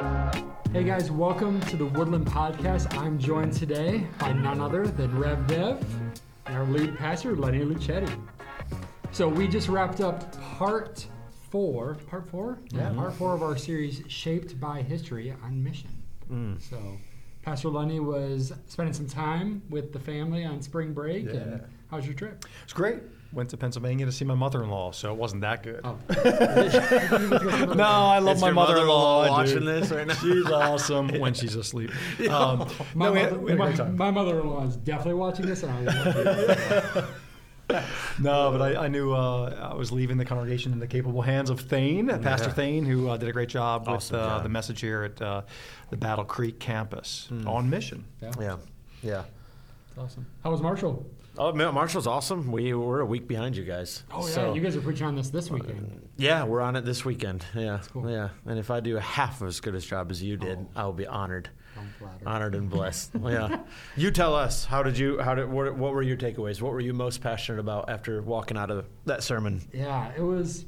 Hey guys, welcome to the Woodland Podcast. I'm joined today by none other than Rev Dev and our lead pastor, Lenny Luchetti. So we just wrapped up part four, part four? Yeah, mm-hmm. part four of our series, Shaped by History on Mission. Mm. So Pastor Lenny was spending some time with the family on spring break. Yeah. And how was your trip? It's great. Went to Pennsylvania to see my mother-in-law, so it wasn't that good. Oh. No, I love Is my mother-in-law. mother-in-law watching this right now? She's awesome when she's asleep. Um, My, no, we had, we had my, my mother-in-law is definitely watching this, and I. No, but I, I knew uh, I was leaving the congregation in the capable hands of Thayne, Pastor Thayne, who uh, did a great job Awesome with uh, job. the message here at uh, the Battle Creek campus on mission. Yeah, Yeah, yeah. Awesome. How was Marshall? Oh, Ma- Marshall's awesome. We we're a week behind you guys. Oh yeah, So- you guys are preaching on this this weekend. Uh, yeah, we're on it this weekend. Yeah, cool. yeah. And if I do a half as good a job as you did, oh. I will be honored, honored and blessed. yeah. You tell us how did you how did what, what were your takeaways? What were you most passionate about after walking out of that sermon? Yeah, it was.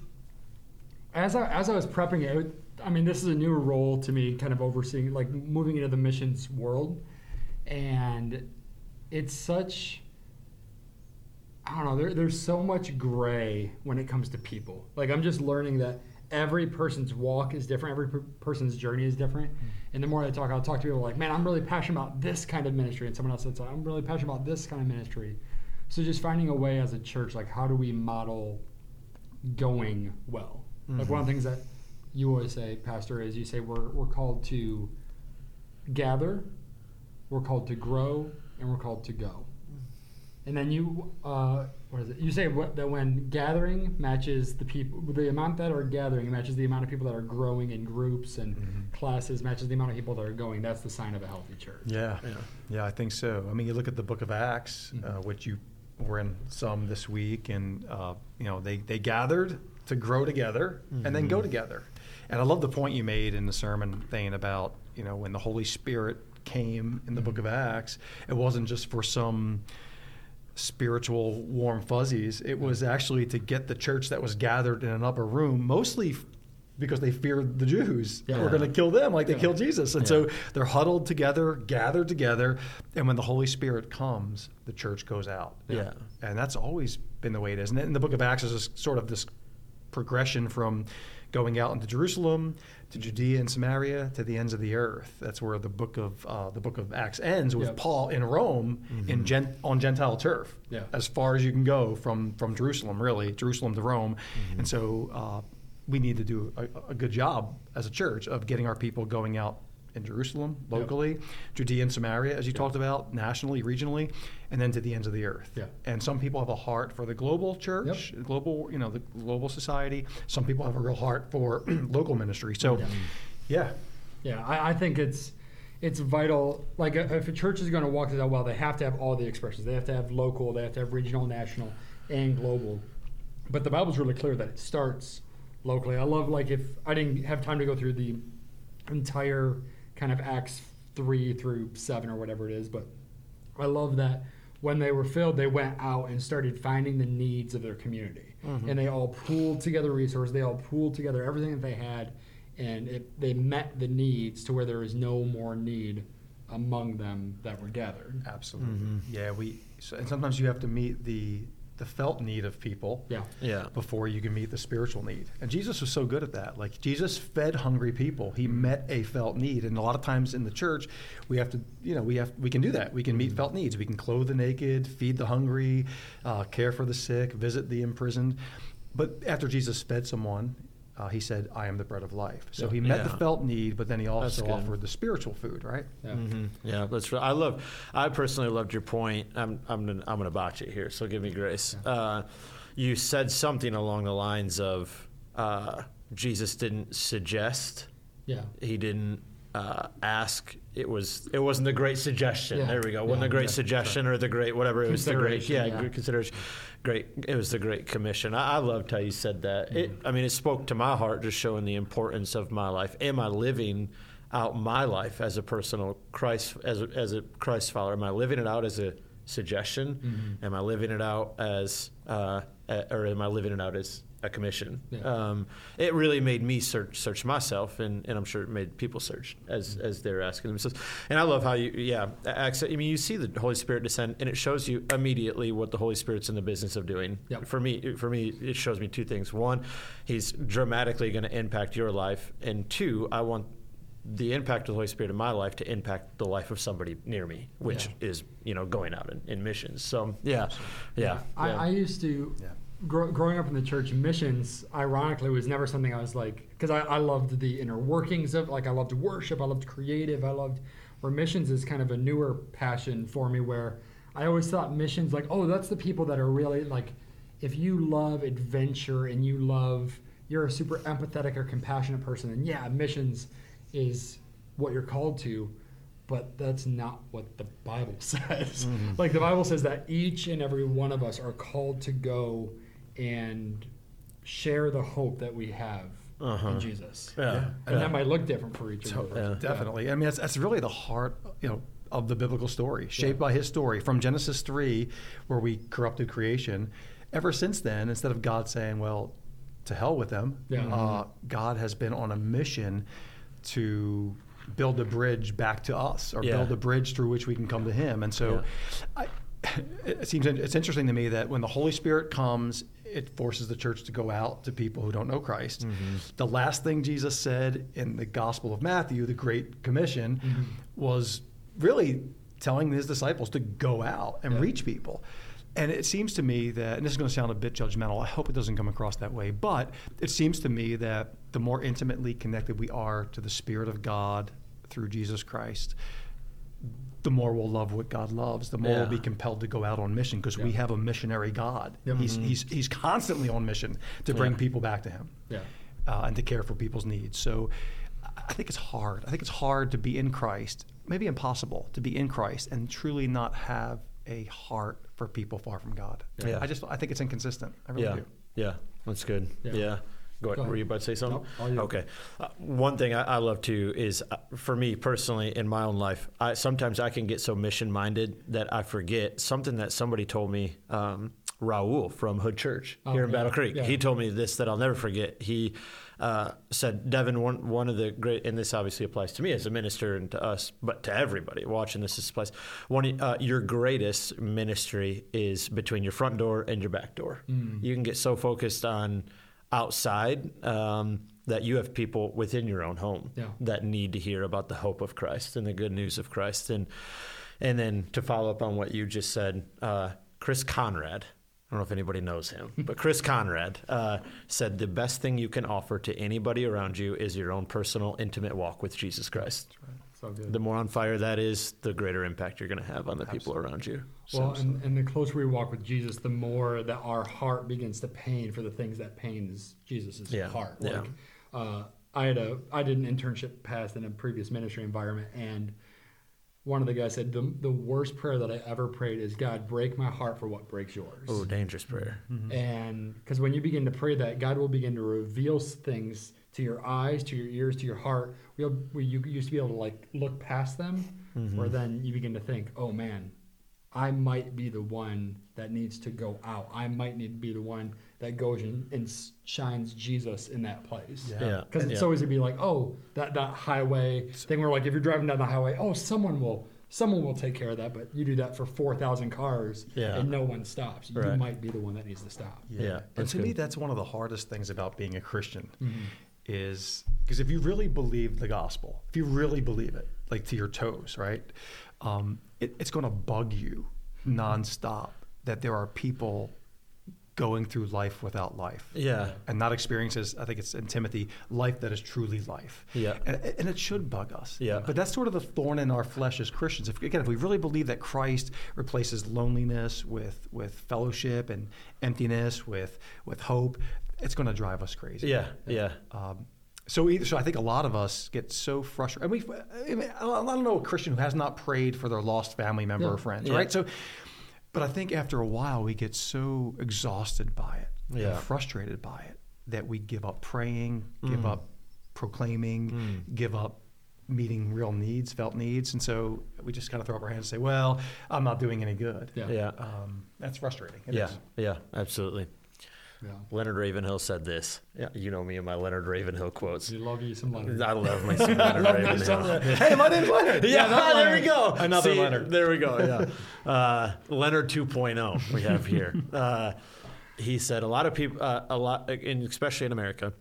As I as I was prepping it, it- I mean, this is a new role to me, kind of overseeing, like moving into the missions world, and it's such. I don't know. There, there's so much gray when it comes to people. Like I'm just learning that every person's walk is different. Every per- person's journey is different. Mm-hmm. And the more I talk, I'll talk to people like, man, I'm really passionate about this kind of ministry, and someone else says, I'm really passionate about this kind of ministry. So just finding a way as a church, like how do we model going well? Like one of the mm-hmm. things that you always say, Pastor, is you say we're we're called to gather, we're called to grow, and we're called to go. And then you, uh, what is it? You say what, that when gathering matches the people, the amount that are gathering matches the amount of people that are growing in groups and classes matches the amount of people that are going. That's the sign of a healthy church. Yeah. Yeah. Yeah, I think so. I mean, you look at the book of Acts, uh, Mhm. which you were in some this week, and uh, you know they they gathered to grow together and then go together. And I love the point you made in the sermon thing about you know when the Holy Spirit came in the book of mm-hmm. Acts, it wasn't just for some spiritual warm fuzzies. It was mm-hmm. actually to get the church that was gathered in an upper room, mostly because they feared the Jews Yeah. were going to kill them like they Yeah. killed Jesus. And so they're huddled together, gathered together, and when the Holy Spirit comes, the church goes out. Yeah. And that's always been the way it is. And in the book of Acts is sort of this progression from going out into Jerusalem to Judea and Samaria to the ends of the earth. That's where the book of uh, the book of Acts ends with Yep. Paul in Rome in gent- on Gentile turf. Yeah. As far as you can go from from Jerusalem, really Jerusalem to Rome. And so uh, we need to do a, a good job as a church of getting our people going out in Jerusalem locally, Judea and Samaria, as you talked about, nationally, regionally, and then to the ends of the earth. Yeah. And some people have a heart for the global church, global, you know, the global society. Some people have a real heart for local ministry. So, Yeah. yeah, Yeah, I, I think it's it's vital. Like uh, if a church is going to walk this out well, they have to have all the expressions. They have to have local, they have to have regional, national, and global. But the Bible's really clear that it starts locally. I love like if I didn't have time to go through the entire kind of Acts three through seven or whatever it is, but I love that when they were filled, they went out and started finding the needs of their community, and they all pooled together resources. They all pooled together everything that they had, and it, they met the needs to where there was no more need among them that were gathered. absolutely. Mhm. Yeah, we. So, and sometimes you have to meet the the felt need of people. Yeah, Yeah. before you can meet the spiritual need. And Jesus was so good at that. Like Jesus fed hungry people. He met a felt need. And a lot of times in the church, we have to, you know, we have we can do that. We can meet felt needs. We can clothe the naked, feed the hungry, uh, care for the sick, visit the imprisoned. But after Jesus fed someone, uh, he said, "I am the bread of life." So he met the felt need, but then he also offered the spiritual food, right? yeah. hmm Yeah, that's right. I love. I personally loved your point. I'm I'm gonna, I'm gonna botch it here, so give me grace. Uh, you said something along the lines of uh, Jesus didn't suggest. yeah. He didn't uh, ask. It was. It wasn't the great suggestion. Yeah. There we go. wasn't Yeah, the great yeah, suggestion or the great whatever. It was the great. Yeah, yeah. great consideration. Great. It was the great commission. I, I loved how you said that. Mm-hmm. I mean, it spoke to my heart, just showing the importance of my life. Am I living? out my life as a personal Christ as a, as a Christ follower? Am I living it out as a suggestion? Mm-hmm. Am I living it out as uh, or am I living it out as a commission? Yeah. Um, it really made me search search myself, and, and I'm sure it made people search as Mm-hmm. as they're asking themselves. And I love how you, yeah, access, I mean, you see the Holy Spirit descend, and it shows you immediately what the Holy Spirit's in the business of doing. Yep. For me, for me, it shows me two things. One, He's dramatically going to impact your life, and two, I want the impact of the Holy Spirit in my life to impact the life of somebody near me, which Yeah. is you know going out in, in missions. So yeah, yeah. I, yeah. I used to, Growing up in the church, missions, ironically, was never something I was like, because I, I loved the inner workings of, like, I loved worship, I loved creative, I loved, where missions is kind of a newer passion for me, where I always thought missions, like, oh, that's the people that are really, like, if you love adventure and you love, you're a super empathetic or compassionate person, and yeah, missions is what you're called to but that's not what the Bible says. Mm-hmm. Like the Bible says that each and every one of us are called to go and share the hope that we have Uh-huh. in Jesus. Yeah. And Yeah. that might look different for each So, of us. Yeah. Definitely. I mean, that's, that's really the heart, you know, of the biblical story, shaped by his story from Genesis 3, where we corrupted creation. Ever since then, instead of God saying, well, to hell with them, Yeah. uh, God has been on a mission to build a bridge back to us or Yeah. build a bridge through which we can come to him. And so I, it seems it's interesting to me that when the Holy Spirit comes, it forces the church to go out to people who don't know Christ. Mm-hmm. The last thing Jesus said in the Gospel of Matthew, the Great Commission, mm-hmm. was really telling his disciples to go out and Yeah. reach people. And it seems to me that, and this is going to sound a bit judgmental, I hope it doesn't come across that way, but it seems to me that the more intimately connected we are to the Spirit of God through Jesus Christ, the more we'll love what God loves, the more Yeah. we'll be compelled to go out on mission because we have a missionary God. Yep. He's, Mm-hmm. he's, he's constantly on mission to bring Yeah. people back to Him Yeah. uh, and to care for people's needs. So I think it's hard. I think it's hard to be in Christ, maybe impossible to be in Christ and truly not have a heart for people far from God. Yeah. I just I think it's inconsistent. I really yeah, do. yeah, that's good. Yeah. Go ahead. Go ahead. Were you about to say something? Okay. Uh, one thing I, I love too is uh, for me personally in my own life, I sometimes I can get so mission minded that I forget something that somebody told me. Um, Raul from Hood Church Oh, here in yeah, Battle Creek. yeah. He told me this that I'll never forget. He uh, said, Devon, one, one of the great, and this obviously applies to me as a minister and to us, but to everybody watching this, this applies. One, uh, your greatest ministry is between your front door and your back door. Mm. You can get so focused on outside um, that you have people within your own home Yeah. that need to hear about the hope of Christ and the good news of Christ. And and then to follow up on what you just said, uh, Chris Conrad. I don't know if anybody knows him, but Chris Conrad uh, said the best thing you can offer to anybody around you is your own personal, intimate walk with Jesus Christ. So good. The more on fire that is, the greater impact you're going to have on the people around you. Well, and, and the closer we walk with Jesus, the more that our heart begins to pain for the things that pains Jesus' Yeah, heart. yeah. Like, uh, I had a I did an internship past in a previous ministry environment, and one of the guys said the the worst prayer that I ever prayed is God break my heart for what breaks yours. Oh, dangerous prayer. And because when you begin to pray that, God will begin to reveal things to your eyes, to your ears, to your heart. Where you'll- where you used to be able to like look past them, where then you begin to think, oh man, I might be the one that needs to go out. I might need to be the one that goes and, and shines Jesus in that place. Yeah. Yeah. Because it's yeah. always going to be like, oh, that, that highway thing where like if you're driving down the highway, oh, someone will someone will take care of that. But you do that for four thousand cars, Yeah. and no one stops. You Right. might be the one that needs to stop. Yeah, and that's to me, that's one of the hardest things about being a Christian Mm-hmm. Is because if you really believe the gospel, if you really believe it, like to your toes, right, um, it, it's going to bug you nonstop that there are people going through life without life. Yeah. And not experiences, I think it's in Timothy, life that is truly life. Yeah. And, and it should bug us. Yeah. But that's sort of the thorn in our flesh as Christians. If, again, if we really believe that Christ replaces loneliness with, with fellowship and emptiness with, with hope, it's going to drive us crazy. Yeah, yeah. Um, so either, so I think a lot of us get so frustrated. And we, I, mean, I don't I don't know a Christian who has not prayed for their lost family member Yeah. or friends, Yeah. right? So, but I think after a while we get so exhausted by it, Yeah. and frustrated by it, that we give up praying, give Mm. up proclaiming, give up meeting real needs, felt needs, and so we just kind of throw up our hands and say, "Well, I'm not doing any good." Yeah. Yeah. Um, that's frustrating. It yeah, is. yeah, absolutely. Yeah. Leonard Ravenhill said this. Yeah, you know me and my Leonard Ravenhill quotes. You love you some Leonard. I love my Leonard Ravenhill. hey, my name's Leonard. Yeah, that's there we go. Another See, Leonard. There we go. Yeah, uh, Leonard 2.0 we have here. Uh, he said a lot of people, uh, a lot, in, especially in America,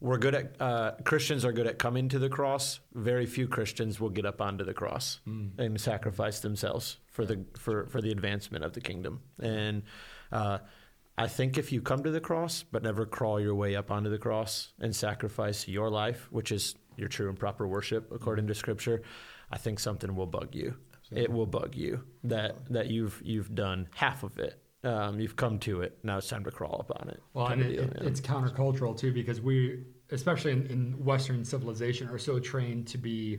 we're good at uh, Christians are good at coming to the cross. Very few Christians will get up onto the cross and sacrifice themselves for the for for the advancement of the kingdom. And uh, I think if you come to the cross but never crawl your way up onto the cross and sacrifice your life, which is your true and proper worship according to Scripture, I think something will bug you. It will bug you that that you've you've done half of it. Um, you've come to it. Now it's time to crawl up on it. Well, and it, deal, it- it's countercultural too because we, especially in, in Western civilization, are so trained to be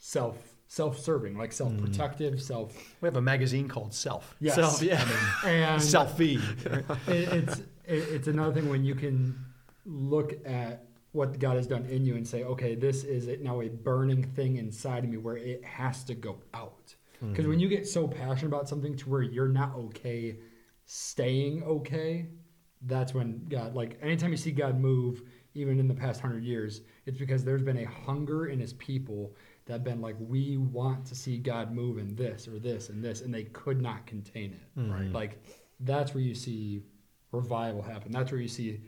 self self-serving, like self-protective, mm. self. We have a magazine called Self. Yes. Self, yeah. And Selfie. it, it's it, it's another thing when you can look at what God has done in you and say, okay, this is it now a burning thing inside of me where it has to go out. Mm. Because when you get so passionate about something to where you're not okay staying okay, that's when God, like anytime you see God move, even in the past hundred years, it's because there's been a hunger in his people that have been like, we want to see God move in this or this and this, and they could not contain it. Mm-hmm. Right. Like that's where you see revival happen. That's where you see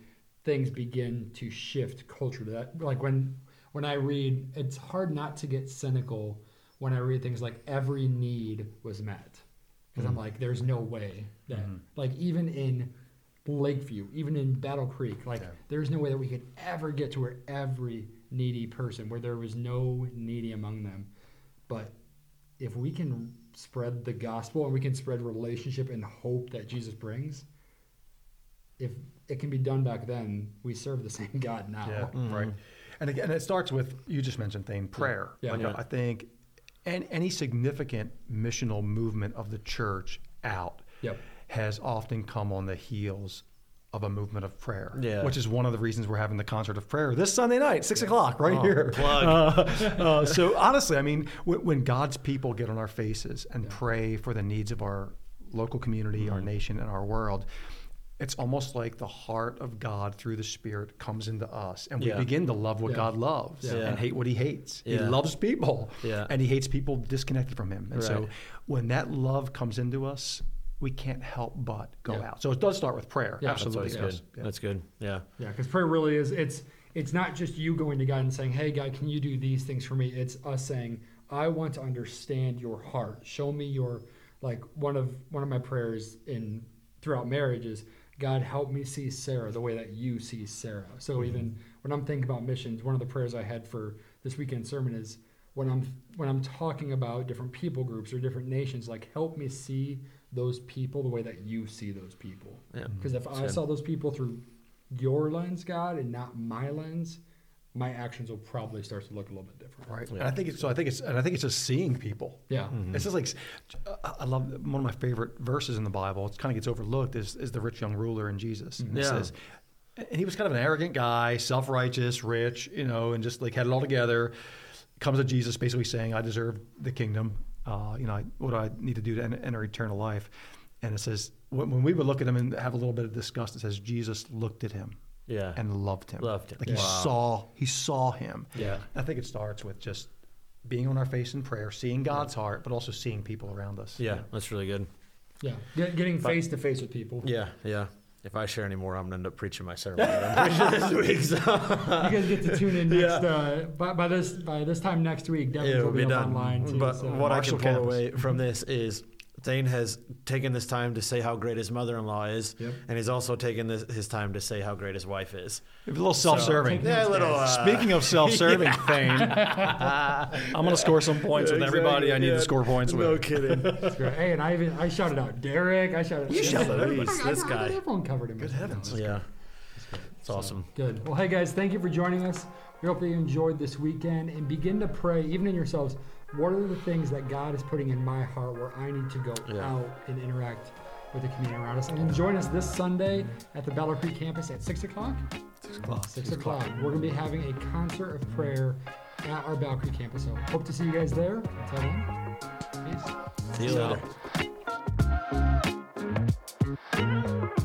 things begin to shift culture to that. Like when when I read, it's hard not to get cynical when I read things like every need was met. Because I'm mm-hmm. like, there's no way that mm-hmm. like even in Lakeview, even in Battle Creek, like Yeah. there's no way that we could ever get to where every needy person, where there was no needy among them. But if we can spread the gospel and we can spread relationship and hope that Jesus brings, if it can be done back then, we serve the same God now. Yeah, mm-hmm. right. And again, it starts with you just mentioned thing prayer. Yeah. like Yeah. I think any, any significant missional movement of the church out Yep. has often come on the heels of a movement of prayer. Yeah. which is one of the reasons we're having the concert of prayer this Sunday night, six o'clock, right Oh, here. plug. Uh, uh, so honestly, I mean, when, when God's people get on our faces and pray for the needs of our local community, Mm-hmm. our nation, and our world. It's almost like the heart of God through the Spirit comes into us, and we Yeah. begin to love what Yeah. God loves Yeah. and hate what He hates. He loves people, Yeah. and He hates people disconnected from Him. And so, when that love comes into us, we can't help but go Yeah. out. So it does start with prayer. Yeah, Absolutely, always yes. good. Yeah. That's good. Yeah. Yeah, because prayer really is it's it's not just you going to God and saying, "Hey, God, can you do these things for me?" It's us saying, "I want to understand your heart. Show me your like one of one of my prayers in throughout marriage is God help me see Sarah the way that you see Sarah." So mm-hmm. even when I'm thinking about missions, one of the prayers I had for this weekend sermon is when I'm when I'm talking about different people groups or different nations, like help me see those people the way that you see those people. Yeah. Mm-hmm. Because if I good. saw those people through your lens, God, and not my lens, my actions will probably start to look a little bit different. Right. Yeah. And I think it's so. I think it's and I think it's just seeing people. Yeah. Mm-hmm. It's just like I I love one of my favorite verses in the Bible. It kind of gets overlooked. Is, is the rich young ruler in Jesus? Mm-hmm. And it Yeah. says, and he was kind of an arrogant guy, self righteous, rich, you know, and just like had it all together. Comes to Jesus, basically saying, "I deserve the kingdom. Uh, you know, I, what do I need to do to enter eternal life?" And it says, when, when we would look at him and have a little bit of disgust, it says Jesus looked at him Yeah. and loved him. Loved him. Like Yeah. he Wow. saw, he saw him. Yeah. I think it starts with just being on our face in prayer, seeing God's heart, but also seeing people around us. Yeah. That's really good. Yeah. Get, getting face to face with people. Yeah. Yeah. If I share any more, I'm gonna end up preaching my sermon. I'm preaching this week. So. You guys get to tune in next uh, by, by this by this time next week. Devon it'll be, be done. online too. but so. what I can pull away from this is Thayne has taken this time to say how great his mother-in-law is, Yep. and he's also taken this, his time to say how great his wife is. A little self-serving. take Yeah, a little. Uh, Speaking of self-serving, Thayne, I'm going to score some points with everybody I need to score points No with. No kidding. Hey, and I even I shouted out Derek. I shouted. You shouted out everybody. Luis, I this got- guy. Everyone covered him. Good heavens. yeah, it's awesome. Good. Well, hey guys, thank you for joining us. We hope that you enjoyed this weekend and begin to pray, even in yourselves. What are the things that God is putting in my heart where I need to go Yeah. out and interact with the community around us? And then join us this Sunday at the Battle Creek campus at six o'clock. Six o'clock. Six o'clock. We're going to be having a concert of prayer at our Battle Creek campus. So hope to see you guys there. Until then, peace. See you Peace later. out.